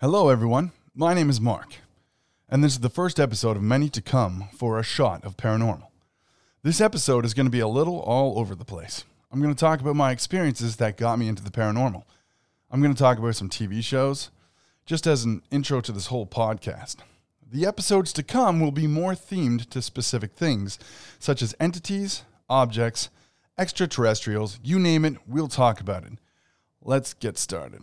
Hello, everyone. My name is Mark, and this is the first episode of many to come for a shot of paranormal. This episode is going to be a little all over the place. I'm going to talk about my experiences that got me into the paranormal. I'm going to talk about some TV shows, just as an intro to this whole podcast. The episodes to come will be more themed to specific things, such as entities, objects, extraterrestrials, you name it, we'll talk about it. Let's get started.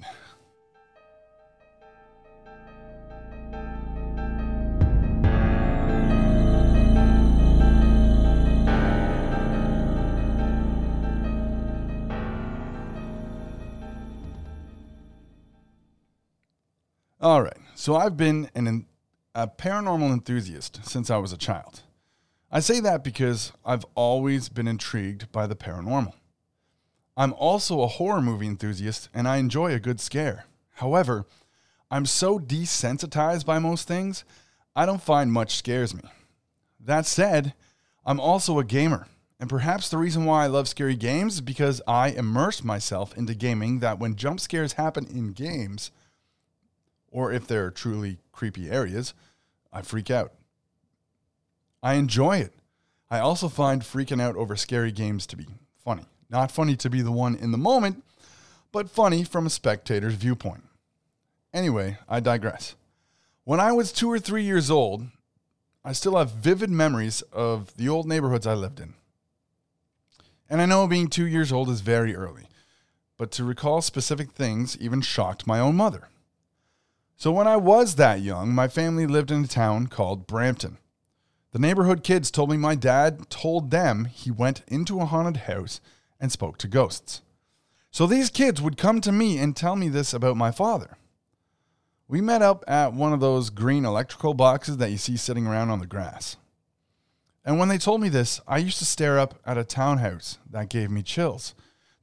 All right, so I've been an, a paranormal enthusiast since I was a child. I say that because I've always been intrigued by the paranormal. I'm also a horror movie enthusiast and I enjoy a good scare. However, I'm so desensitized by most things, I don't find much scares me. That said, I'm also a gamer, and perhaps the reason why I love scary games is because I immerse myself into gaming that when jump scares happen in games, or if they're truly creepy areas, I freak out. I enjoy it. I also find freaking out over scary games to be funny. Not funny to be the one in the moment, but funny from a spectator's viewpoint. Anyway, I digress. When I was two or three years old, I still have vivid memories of the old neighborhoods I lived in. And I know being two years old is very early, but to recall specific things even shocked my own mother. So when I was that young, my family lived in a town called Brampton. The neighborhood kids told me my dad told them he went into a haunted house and spoke to ghosts. So these kids would come to me and tell me this about my father. We met up at one of those green electrical boxes that you see sitting around on the grass. And when they told me this, I used to stare up at a townhouse that gave me chills.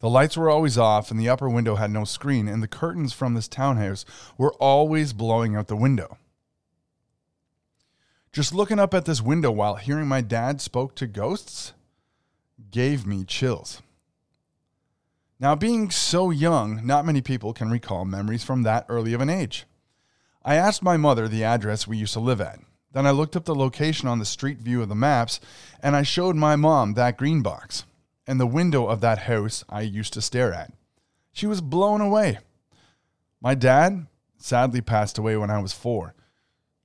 The lights were always off, and the upper window had no screen, and the curtains from this townhouse were always blowing out the window. Just looking up at this window while hearing my dad spoke to ghosts gave me chills. Now, being so young, not many people can recall memories from that early of an age. I asked my mother the address we used to live at. Then I looked up the location on the street view of the maps, and I showed my mom that green box and the window of that house I used to stare at. She was blown away. My dad sadly passed away when I was four.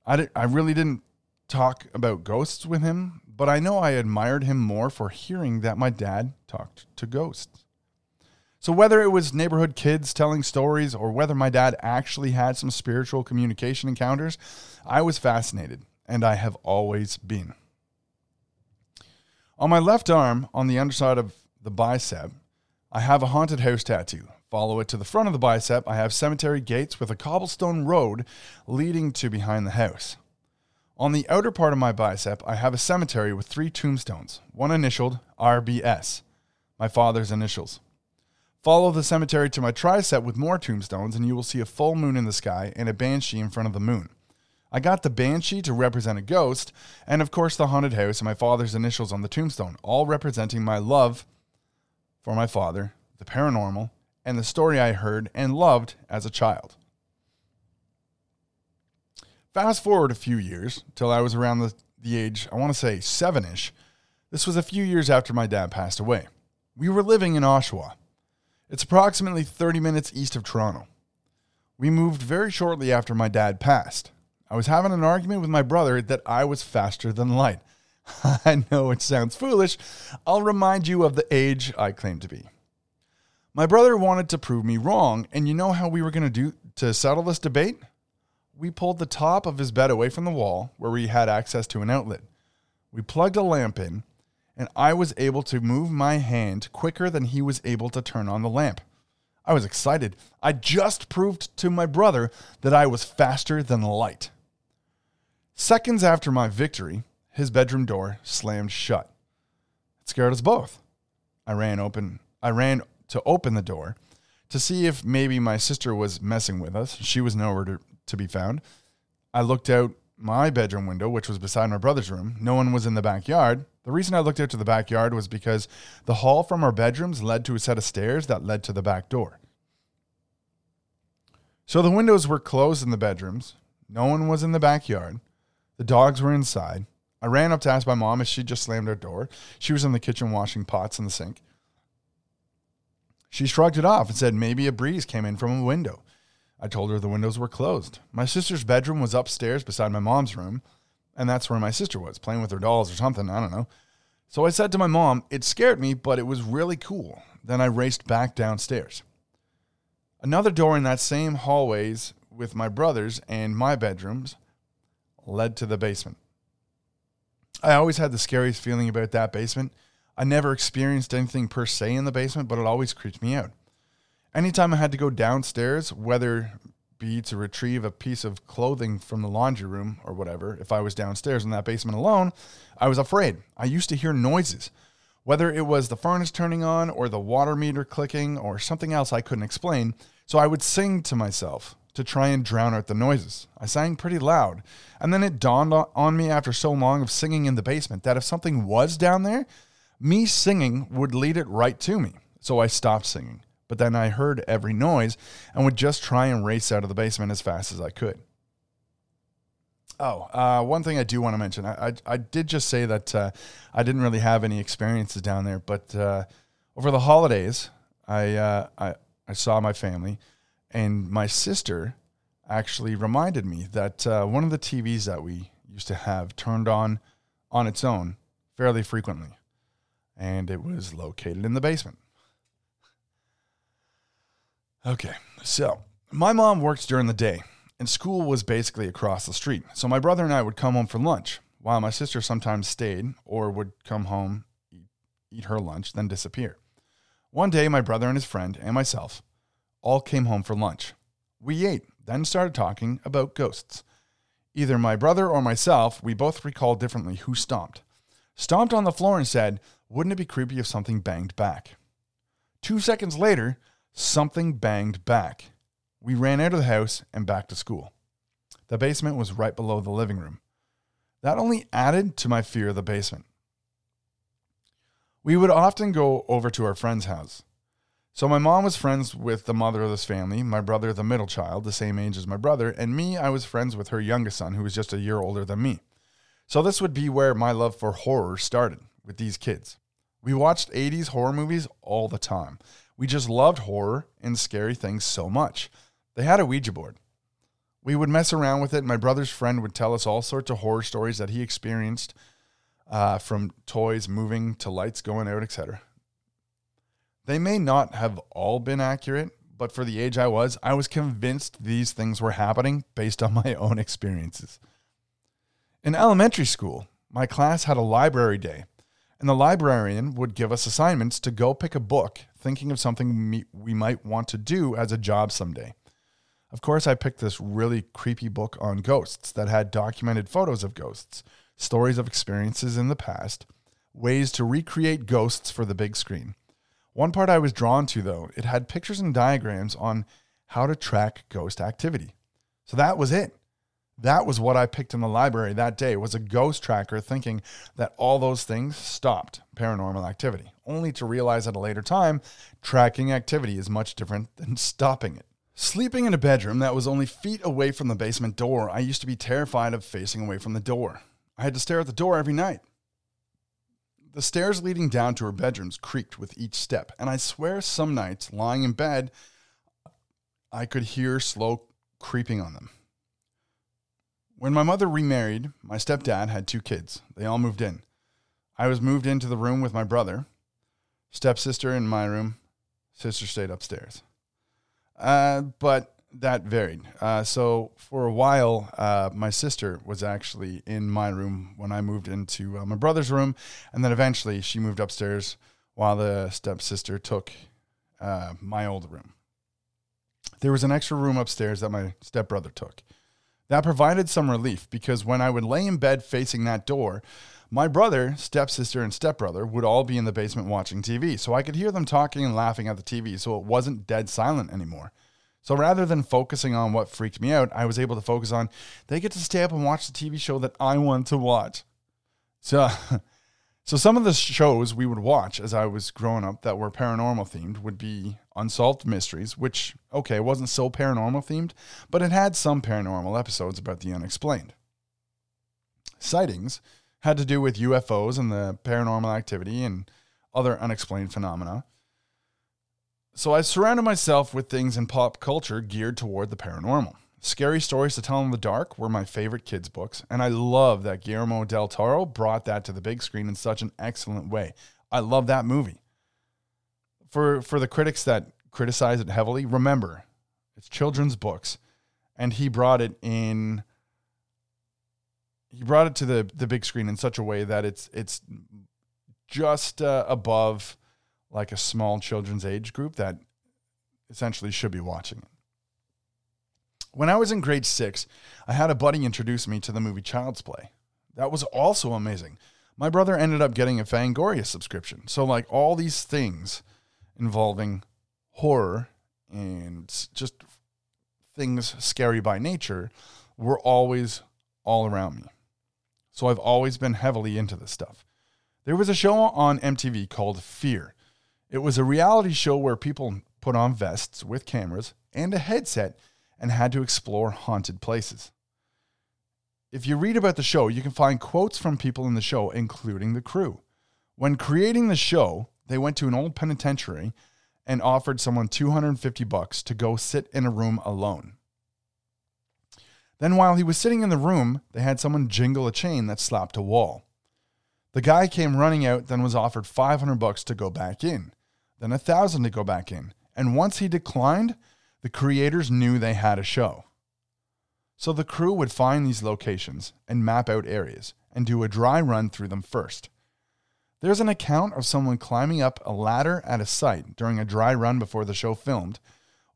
I, I really didn't talk about ghosts with him, but I know I admired him more for hearing that my dad talked to ghosts. So, whether it was neighborhood kids telling stories or whether my dad actually had some spiritual communication encounters, I was fascinated, and I have always been. On my left arm, on the underside of the bicep, I have a haunted house tattoo. Follow it to the front of the bicep, I have cemetery gates with a cobblestone road leading to behind the house. On the outer part of my bicep, I have a cemetery with three tombstones, one initialed RBS, my father's initials. Follow the cemetery to my tricep with more tombstones, and you will see a full moon in the sky and a banshee in front of the moon. I got the banshee to represent a ghost, and of course the haunted house and my father's initials on the tombstone, all representing my love for my father, the paranormal, and the story I heard and loved as a child. Fast forward a few years till I was around the, the age, I want to say seven ish. This was a few years after my dad passed away. We were living in Oshawa. It's approximately 30 minutes east of Toronto. We moved very shortly after my dad passed. I was having an argument with my brother that I was faster than light. I know it sounds foolish. I'll remind you of the age I claim to be. My brother wanted to prove me wrong, and you know how we were going to do to settle this debate? We pulled the top of his bed away from the wall where we had access to an outlet. We plugged a lamp in, and I was able to move my hand quicker than he was able to turn on the lamp. I was excited. I just proved to my brother that I was faster than light. Seconds after my victory, his bedroom door slammed shut. It scared us both. I ran open I ran to open the door to see if maybe my sister was messing with us. She was nowhere to, to be found. I looked out my bedroom window, which was beside my brother's room. No one was in the backyard. The reason I looked out to the backyard was because the hall from our bedrooms led to a set of stairs that led to the back door. So the windows were closed in the bedrooms. No one was in the backyard. The dogs were inside. I ran up to ask my mom if she just slammed her door. She was in the kitchen washing pots in the sink. She shrugged it off and said maybe a breeze came in from a window. I told her the windows were closed. My sister's bedroom was upstairs beside my mom's room, and that's where my sister was, playing with her dolls or something. I don't know. So I said to my mom, it scared me, but it was really cool. Then I raced back downstairs. Another door in that same hallways with my brothers and my bedrooms led to the basement. I always had the scariest feeling about that basement. I never experienced anything per se in the basement, but it always creeped me out. Anytime I had to go downstairs, whether be to retrieve a piece of clothing from the laundry room or whatever, if I was downstairs in that basement alone, I was afraid. I used to hear noises, whether it was the furnace turning on or the water meter clicking or something else I couldn't explain. So I would sing to myself to try and drown out the noises. I sang pretty loud. And then it dawned on me after so long of singing in the basement that if something was down there, me singing would lead it right to me. So I stopped singing. But then I heard every noise and would just try and race out of the basement as fast as I could. Oh, uh, one thing I do want to mention. I, I, I did just say that uh, I didn't really have any experiences down there, but uh, over the holidays, I, uh, I, I saw my family and my sister actually reminded me that uh, one of the TVs that we used to have turned on on its own fairly frequently, and it was located in the basement. Okay, so my mom worked during the day, and school was basically across the street. So my brother and I would come home for lunch, while my sister sometimes stayed or would come home, eat, eat her lunch, then disappear. One day, my brother and his friend and myself all came home for lunch. We ate, then started talking about ghosts. Either my brother or myself, we both recalled differently who stomped. Stomped on the floor and said, Wouldn't it be creepy if something banged back? Two seconds later, something banged back. We ran out of the house and back to school. The basement was right below the living room. That only added to my fear of the basement. We would often go over to our friend's house. So my mom was friends with the mother of this family, my brother, the middle child, the same age as my brother, and me, I was friends with her youngest son, who was just a year older than me. So this would be where my love for horror started with these kids. We watched 80s horror movies all the time. We just loved horror and scary things so much. They had a Ouija board. We would mess around with it. My brother's friend would tell us all sorts of horror stories that he experienced, uh, from toys moving to lights going out, etc. They may not have all been accurate, but for the age I was, I was convinced these things were happening based on my own experiences. In elementary school, my class had a library day, and the librarian would give us assignments to go pick a book, thinking of something we might want to do as a job someday. Of course, I picked this really creepy book on ghosts that had documented photos of ghosts, stories of experiences in the past, ways to recreate ghosts for the big screen. One part I was drawn to, though, it had pictures and diagrams on how to track ghost activity. So that was it. That was what I picked in the library that day was a ghost tracker thinking that all those things stopped paranormal activity, only to realize at a later time tracking activity is much different than stopping it. Sleeping in a bedroom that was only feet away from the basement door, I used to be terrified of facing away from the door. I had to stare at the door every night. The stairs leading down to her bedrooms creaked with each step, and I swear some nights, lying in bed, I could hear slow creeping on them. When my mother remarried, my stepdad had two kids. They all moved in. I was moved into the room with my brother, stepsister in my room, sister stayed upstairs. Uh, but that varied. Uh, so for a while, uh, my sister was actually in my room when I moved into uh, my brother's room, and then eventually she moved upstairs while the stepsister took uh, my old room. There was an extra room upstairs that my stepbrother took. That provided some relief because when I would lay in bed facing that door, my brother, stepsister, and stepbrother would all be in the basement watching TV. So I could hear them talking and laughing at the TV, so it wasn't dead silent anymore. So rather than focusing on what freaked me out, I was able to focus on they get to stay up and watch the TV show that I want to watch. So, So some of the shows we would watch as I was growing up that were paranormal themed would be Unsolved Mysteries, which okay, wasn't so paranormal themed, but it had some paranormal episodes about the unexplained. Sightings had to do with UFOs and the paranormal activity and other unexplained phenomena. So I surrounded myself with things in pop culture geared toward the paranormal. Scary Stories to Tell in the Dark were my favorite kids' books, and I love that Guillermo del Toro brought that to the big screen in such an excellent way. I love that movie. For for the critics that criticize it heavily, remember, it's children's books, and he brought it in. He brought it to the the big screen in such a way that it's it's just uh, above like a small children's age group that essentially should be watching it. When I was in grade six, I had a buddy introduce me to the movie Child's Play. That was also amazing. My brother ended up getting a Fangoria subscription. So, like, all these things involving horror and just things scary by nature were always all around me. So, I've always been heavily into this stuff. There was a show on MTV called Fear. It was a reality show where people put on vests with cameras and a headset and had to explore haunted places. If you read about the show, you can find quotes from people in the show, including the crew. When creating the show, they went to an old penitentiary and offered someone 250 bucks to go sit in a room alone. Then, while he was sitting in the room, they had someone jingle a chain that slapped a wall. The guy came running out, then was offered 500 bucks to go back in, then a thousand to go back in. And once he declined, the creators knew they had a show. So the crew would find these locations and map out areas and do a dry run through them first. There's an account of someone climbing up a ladder at a site during a dry run before the show filmed,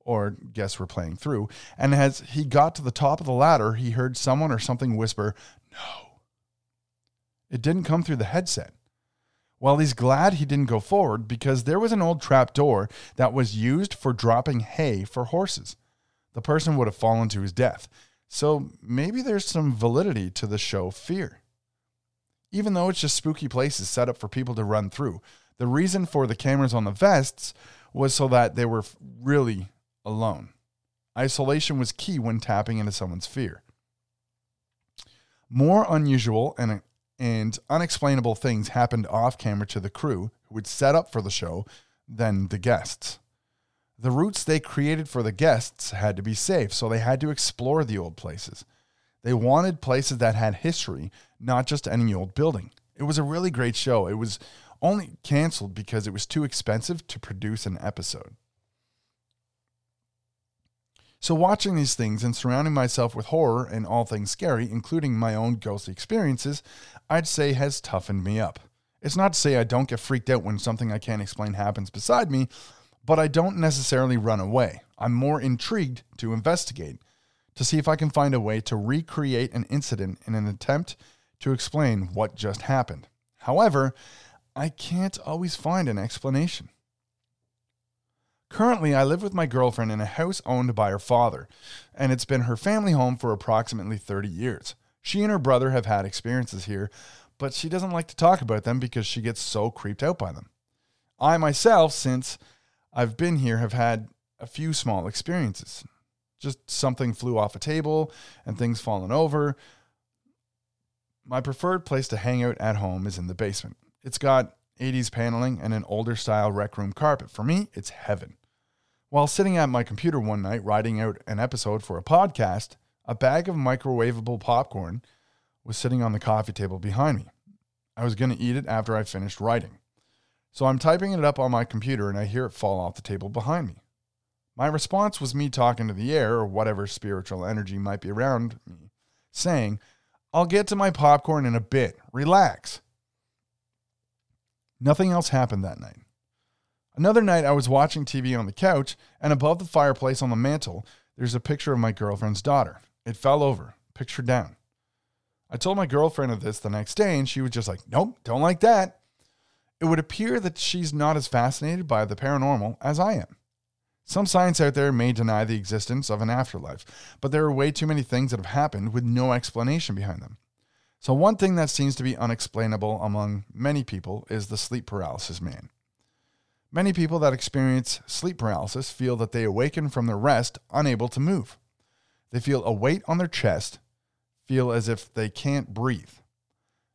or guests were playing through, and as he got to the top of the ladder, he heard someone or something whisper, No. It didn't come through the headset. Well, he's glad he didn't go forward because there was an old trap door that was used for dropping hay for horses. The person would have fallen to his death. So maybe there's some validity to the show Fear. Even though it's just spooky places set up for people to run through, the reason for the cameras on the vests was so that they were really alone. Isolation was key when tapping into someone's fear. More unusual and and unexplainable things happened off camera to the crew who would set up for the show than the guests. The routes they created for the guests had to be safe, so they had to explore the old places. They wanted places that had history, not just any old building. It was a really great show. It was only canceled because it was too expensive to produce an episode. So, watching these things and surrounding myself with horror and all things scary, including my own ghostly experiences, I'd say has toughened me up. It's not to say I don't get freaked out when something I can't explain happens beside me, but I don't necessarily run away. I'm more intrigued to investigate, to see if I can find a way to recreate an incident in an attempt to explain what just happened. However, I can't always find an explanation. Currently, I live with my girlfriend in a house owned by her father, and it's been her family home for approximately 30 years. She and her brother have had experiences here, but she doesn't like to talk about them because she gets so creeped out by them. I myself, since I've been here, have had a few small experiences. Just something flew off a table and things fallen over. My preferred place to hang out at home is in the basement. It's got 80s paneling and an older style rec room carpet. For me, it's heaven. While sitting at my computer one night writing out an episode for a podcast, a bag of microwavable popcorn was sitting on the coffee table behind me. I was going to eat it after I finished writing. So I'm typing it up on my computer and I hear it fall off the table behind me. My response was me talking to the air or whatever spiritual energy might be around me, saying, I'll get to my popcorn in a bit. Relax. Nothing else happened that night. Another night, I was watching TV on the couch, and above the fireplace on the mantle, there's a picture of my girlfriend's daughter. It fell over, picture down. I told my girlfriend of this the next day, and she was just like, Nope, don't like that. It would appear that she's not as fascinated by the paranormal as I am. Some science out there may deny the existence of an afterlife, but there are way too many things that have happened with no explanation behind them. So, one thing that seems to be unexplainable among many people is the sleep paralysis man. Many people that experience sleep paralysis feel that they awaken from their rest unable to move. They feel a weight on their chest, feel as if they can't breathe.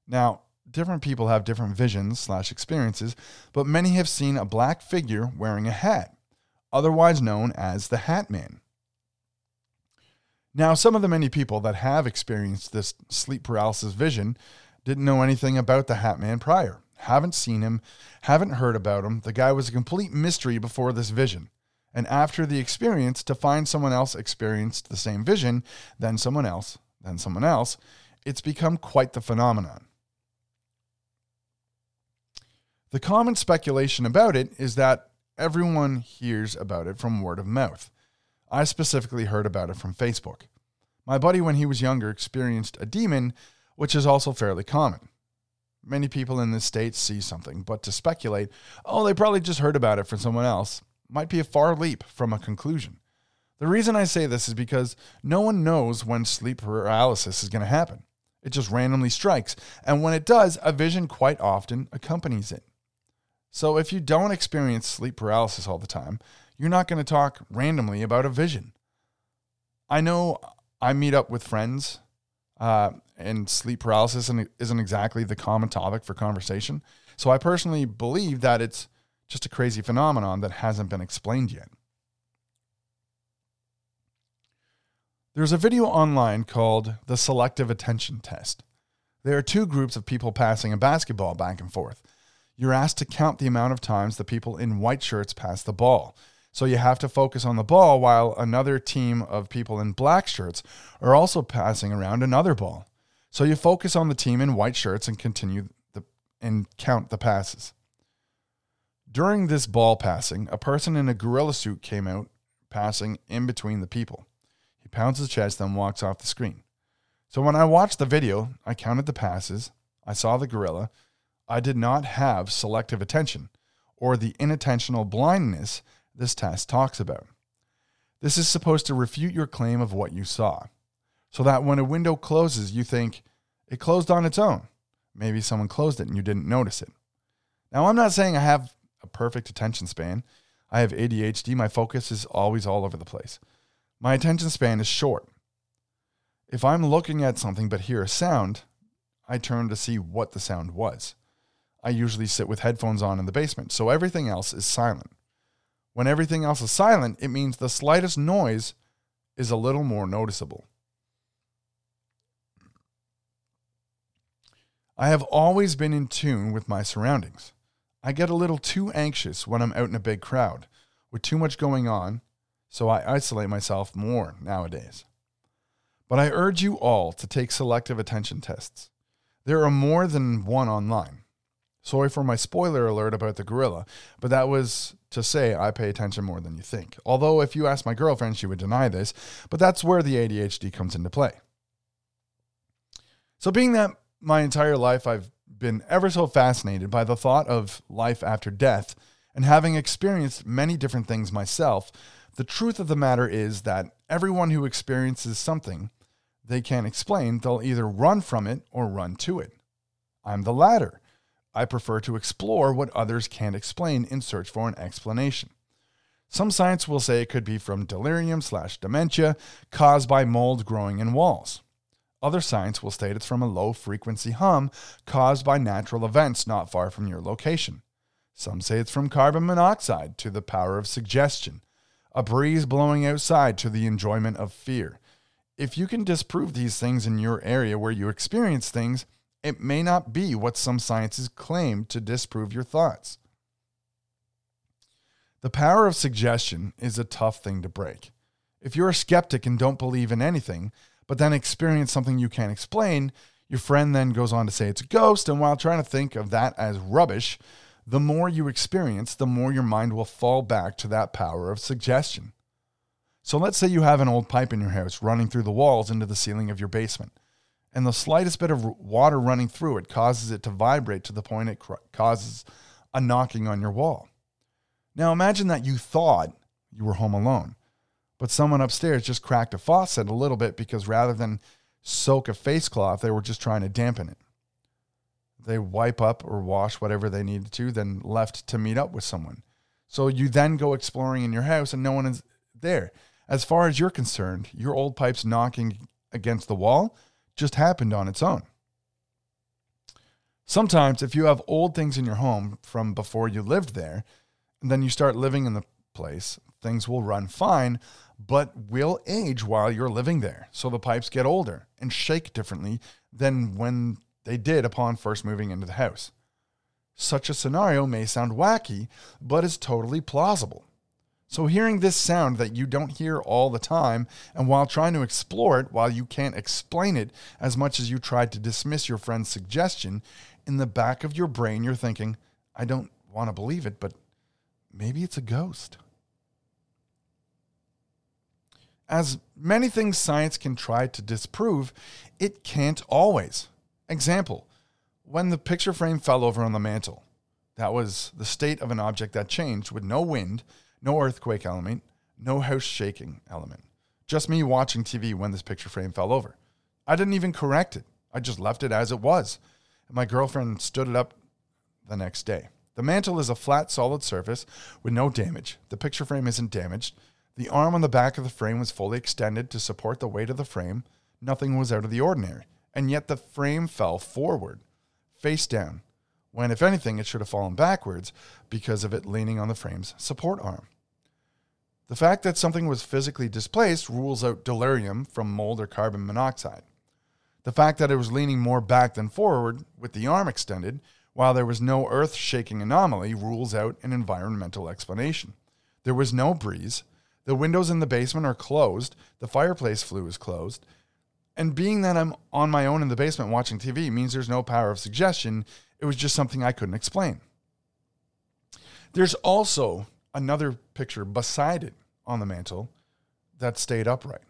Now, different people have different visions slash experiences, but many have seen a black figure wearing a hat, otherwise known as the Hat Man. Now, some of the many people that have experienced this sleep paralysis vision didn't know anything about the Hat Man prior, haven't seen him, haven't heard about him. The guy was a complete mystery before this vision. And after the experience, to find someone else experienced the same vision, then someone else, then someone else, it's become quite the phenomenon. The common speculation about it is that everyone hears about it from word of mouth. I specifically heard about it from Facebook. My buddy, when he was younger, experienced a demon, which is also fairly common. Many people in the States see something, but to speculate, oh, they probably just heard about it from someone else, might be a far leap from a conclusion. The reason I say this is because no one knows when sleep paralysis is going to happen. It just randomly strikes, and when it does, a vision quite often accompanies it. So if you don't experience sleep paralysis all the time, you're not going to talk randomly about a vision. I know I meet up with friends, uh, and sleep paralysis isn't exactly the common topic for conversation. So I personally believe that it's just a crazy phenomenon that hasn't been explained yet. There's a video online called the Selective Attention Test. There are two groups of people passing a basketball back and forth. You're asked to count the amount of times the people in white shirts pass the ball. So you have to focus on the ball while another team of people in black shirts are also passing around another ball. So you focus on the team in white shirts and continue the and count the passes. During this ball passing, a person in a gorilla suit came out passing in between the people. He pounds his chest, then walks off the screen. So when I watched the video, I counted the passes, I saw the gorilla. I did not have selective attention or the inattentional blindness this test talks about. This is supposed to refute your claim of what you saw, so that when a window closes, you think it closed on its own. Maybe someone closed it and you didn't notice it. Now, I'm not saying I have a perfect attention span. I have ADHD. My focus is always all over the place. My attention span is short. If I'm looking at something but hear a sound, I turn to see what the sound was. I usually sit with headphones on in the basement, so everything else is silent. When everything else is silent, it means the slightest noise is a little more noticeable. I have always been in tune with my surroundings. I get a little too anxious when I'm out in a big crowd with too much going on, so I isolate myself more nowadays. But I urge you all to take selective attention tests. There are more than one online. Sorry for my spoiler alert about the gorilla, but that was to say I pay attention more than you think. Although, if you ask my girlfriend, she would deny this, but that's where the ADHD comes into play. So, being that my entire life I've been ever so fascinated by the thought of life after death, and having experienced many different things myself, the truth of the matter is that everyone who experiences something they can't explain, they'll either run from it or run to it. I'm the latter. I prefer to explore what others can't explain in search for an explanation. Some science will say it could be from delirium slash dementia caused by mold growing in walls. Other science will state it's from a low frequency hum caused by natural events not far from your location. Some say it's from carbon monoxide to the power of suggestion, a breeze blowing outside to the enjoyment of fear. If you can disprove these things in your area where you experience things, it may not be what some sciences claim to disprove your thoughts. The power of suggestion is a tough thing to break. If you're a skeptic and don't believe in anything, but then experience something you can't explain, your friend then goes on to say it's a ghost, and while trying to think of that as rubbish, the more you experience, the more your mind will fall back to that power of suggestion. So let's say you have an old pipe in your house running through the walls into the ceiling of your basement and the slightest bit of water running through it causes it to vibrate to the point it causes a knocking on your wall. Now imagine that you thought you were home alone, but someone upstairs just cracked a faucet a little bit because rather than soak a face cloth, they were just trying to dampen it. They wipe up or wash whatever they needed to, then left to meet up with someone. So you then go exploring in your house and no one is there. As far as you're concerned, your old pipes knocking against the wall just happened on its own. Sometimes, if you have old things in your home from before you lived there, and then you start living in the place, things will run fine, but will age while you're living there. So the pipes get older and shake differently than when they did upon first moving into the house. Such a scenario may sound wacky, but is totally plausible. So, hearing this sound that you don't hear all the time, and while trying to explore it while you can't explain it as much as you tried to dismiss your friend's suggestion, in the back of your brain, you're thinking, I don't want to believe it, but maybe it's a ghost. As many things science can try to disprove, it can't always. Example, when the picture frame fell over on the mantle, that was the state of an object that changed with no wind, no earthquake element, no house shaking element. Just me watching TV when this picture frame fell over. I didn't even correct it. I just left it as it was. And my girlfriend stood it up the next day. The mantle is a flat, solid surface with no damage. The picture frame isn't damaged. The arm on the back of the frame was fully extended to support the weight of the frame. Nothing was out of the ordinary. And yet the frame fell forward, face down, when if anything, it should have fallen backwards because of it leaning on the frame's support arm. The fact that something was physically displaced rules out delirium from mold or carbon monoxide. The fact that it was leaning more back than forward with the arm extended, while there was no earth shaking anomaly, rules out an environmental explanation. There was no breeze. The windows in the basement are closed. The fireplace flue is closed. And being that I'm on my own in the basement watching TV means there's no power of suggestion. It was just something I couldn't explain. There's also another picture beside it on the mantle that stayed upright.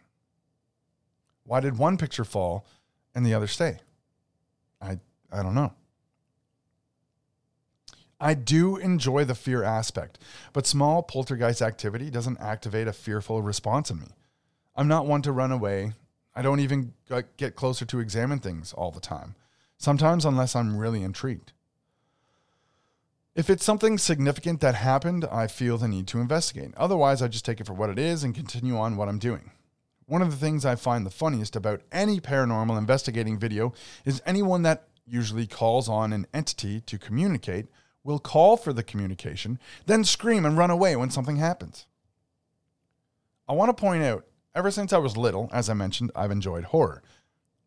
Why did one picture fall and the other stay? I I don't know. I do enjoy the fear aspect, but small poltergeist activity doesn't activate a fearful response in me. I'm not one to run away. I don't even get closer to examine things all the time. Sometimes, unless I'm really intrigued. If it's something significant that happened, I feel the need to investigate. Otherwise, I just take it for what it is and continue on what I'm doing. One of the things I find the funniest about any paranormal investigating video is anyone that usually calls on an entity to communicate will call for the communication, then scream and run away when something happens. I want to point out, ever since I was little, as I mentioned, I've enjoyed horror.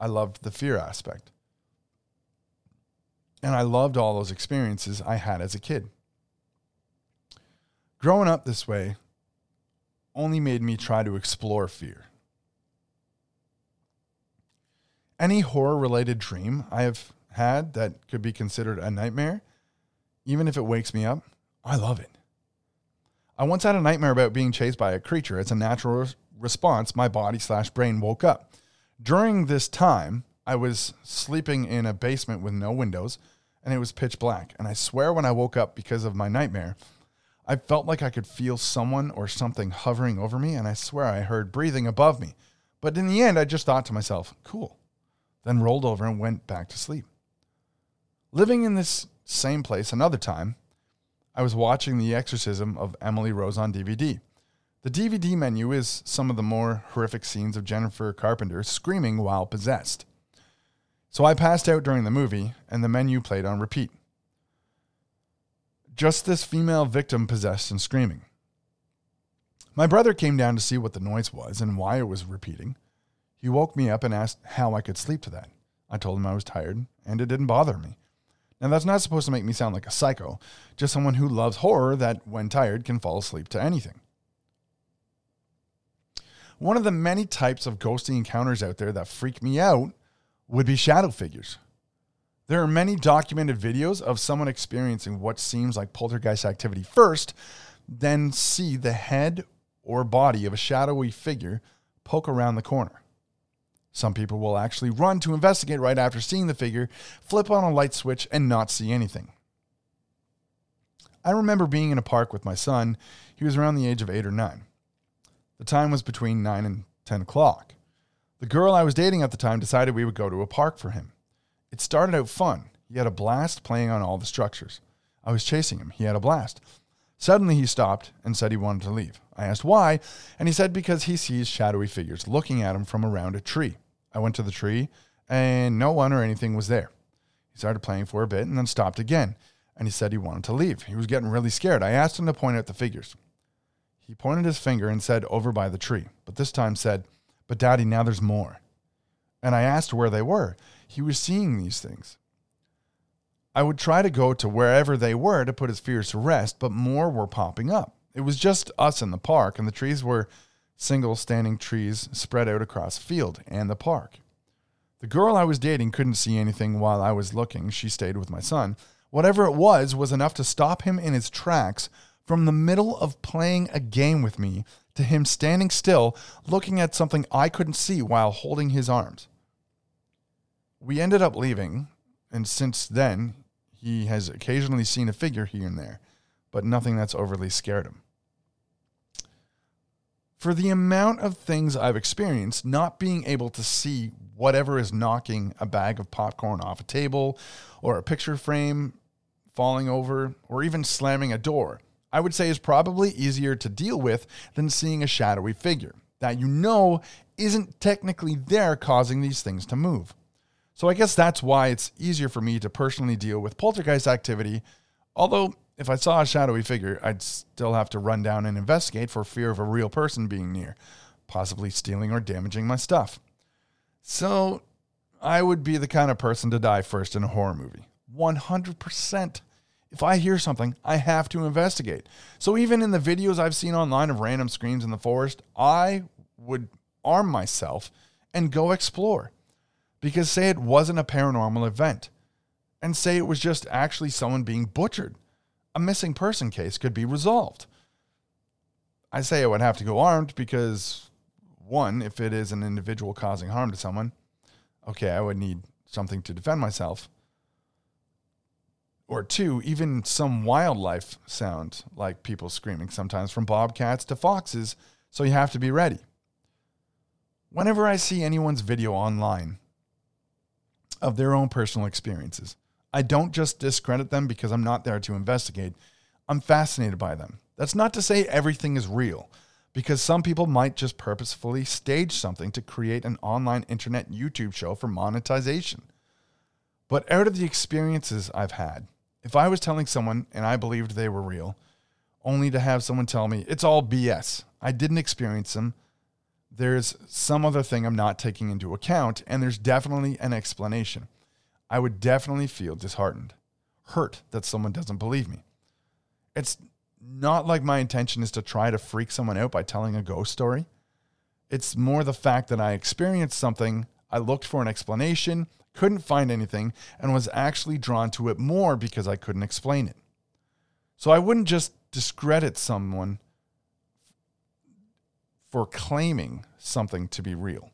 I loved the fear aspect. And I loved all those experiences I had as a kid. Growing up this way only made me try to explore fear. Any horror related dream I have had that could be considered a nightmare, even if it wakes me up, I love it. I once had a nightmare about being chased by a creature. It's a natural response, my body slash brain woke up. During this time, I was sleeping in a basement with no windows and it was pitch black. And I swear when I woke up because of my nightmare, I felt like I could feel someone or something hovering over me. And I swear I heard breathing above me. But in the end, I just thought to myself, cool then rolled over and went back to sleep. Living in this same place another time, I was watching The Exorcism of Emily Rose on DVD. The DVD menu is some of the more horrific scenes of Jennifer Carpenter screaming while possessed. So I passed out during the movie, and the menu played on repeat. Just this female victim possessed and screaming. My brother came down to see what the noise was and why it was repeating. He woke me up and asked how I could sleep to that. I told him I was tired and it didn't bother me. Now, that's not supposed to make me sound like a psycho, just someone who loves horror that, when tired, can fall asleep to anything. One of the many types of ghosty encounters out there that freak me out would be shadow figures. There are many documented videos of someone experiencing what seems like poltergeist activity first, then see the head or body of a shadowy figure poke around the corner. Some people will actually run to investigate right after seeing the figure, flip on a light switch, and not see anything. I remember being in a park with my son. He was around the age of eight or nine. The time was between 9 and 10 o'clock. The girl I was dating at the time decided we would go to a park for him. It started out fun. He had a blast playing on all the structures. I was chasing him. He had a blast. Suddenly he stopped and said he wanted to leave. I asked why, and he said because he sees shadowy figures looking at him from around a tree. I went to the tree, and no one or anything was there. He started playing for a bit and then stopped again, and he said he wanted to leave. He was getting really scared. I asked him to point out the figures. He pointed his finger and said, over by the tree, but this time said, But daddy, now there's more. And I asked where they were. He was seeing these things. I would try to go to wherever they were to put his fears to rest, but more were popping up. It was just us in the park, and the trees were single standing trees spread out across field and the park. The girl I was dating couldn't see anything while I was looking. She stayed with my son. Whatever it was, was enough to stop him in his tracks from the middle of playing a game with me to him standing still, looking at something I couldn't see while holding his arms. We ended up leaving, and since then, he has occasionally seen a figure here and there, but nothing that's overly scared him. For the amount of things I've experienced, not being able to see whatever is knocking a bag of popcorn off a table, or a picture frame falling over, or even slamming a door, I would say is probably easier to deal with than seeing a shadowy figure that you know isn't technically there causing these things to move. So I guess that's why it's easier for me to personally deal with poltergeist activity. Although, if I saw a shadowy figure, I'd still have to run down and investigate for fear of a real person being near, possibly stealing or damaging my stuff. So, I would be the kind of person to die first in a horror movie. 100%. If I hear something, I have to investigate. So, even in the videos I've seen online of random screams in the forest, I would arm myself and go explore. Because say it wasn't a paranormal event, and say it was just actually someone being butchered, a missing person case could be resolved. I say I would have to go armed because, one, if it is an individual causing harm to someone, okay, I would need something to defend myself. Or two, even some wildlife sound like people screaming, sometimes from bobcats to foxes, so you have to be ready. Whenever I see anyone's video online of their own personal experiences. I don't just discredit them because I'm not there to investigate. I'm fascinated by them. That's not to say everything is real, because some people might just purposefully stage something to create an online internet YouTube show for monetization. But out of the experiences I've had, if I was telling someone and I believed they were real, only to have someone tell me it's all BS, I didn't experience them, there's some other thing I'm not taking into account, and there's definitely an explanation. I would definitely feel disheartened, hurt that someone doesn't believe me. It's not like my intention is to try to freak someone out by telling a ghost story. It's more the fact that I experienced something, I looked for an explanation, couldn't find anything, and was actually drawn to it more because I couldn't explain it. So I wouldn't just discredit someone for claiming something to be real.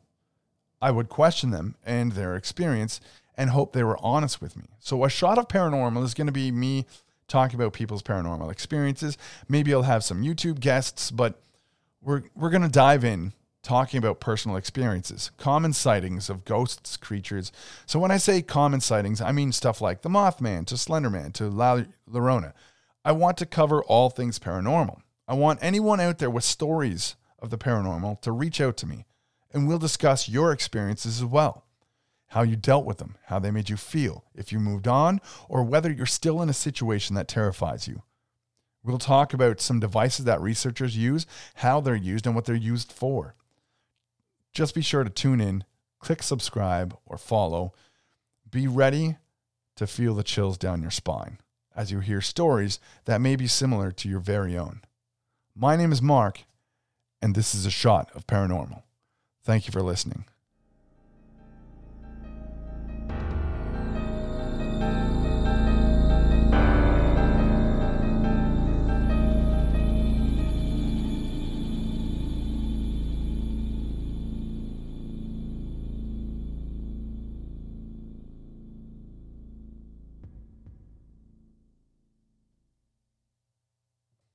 I would question them and their experience and hope they were honest with me. So, a shot of paranormal is going to be me talking about people's paranormal experiences. Maybe I'll have some YouTube guests, but we're, we're going to dive in talking about personal experiences, common sightings of ghosts, creatures. So, when I say common sightings, I mean stuff like the Mothman to Slenderman to La Llorona. I want to cover all things paranormal. I want anyone out there with stories of the paranormal to reach out to me, and we'll discuss your experiences as well. How you dealt with them, how they made you feel, if you moved on, or whether you're still in a situation that terrifies you. We'll talk about some devices that researchers use, how they're used, and what they're used for. Just be sure to tune in, click subscribe or follow. Be ready to feel the chills down your spine as you hear stories that may be similar to your very own. My name is Mark, and this is a shot of paranormal. Thank you for listening.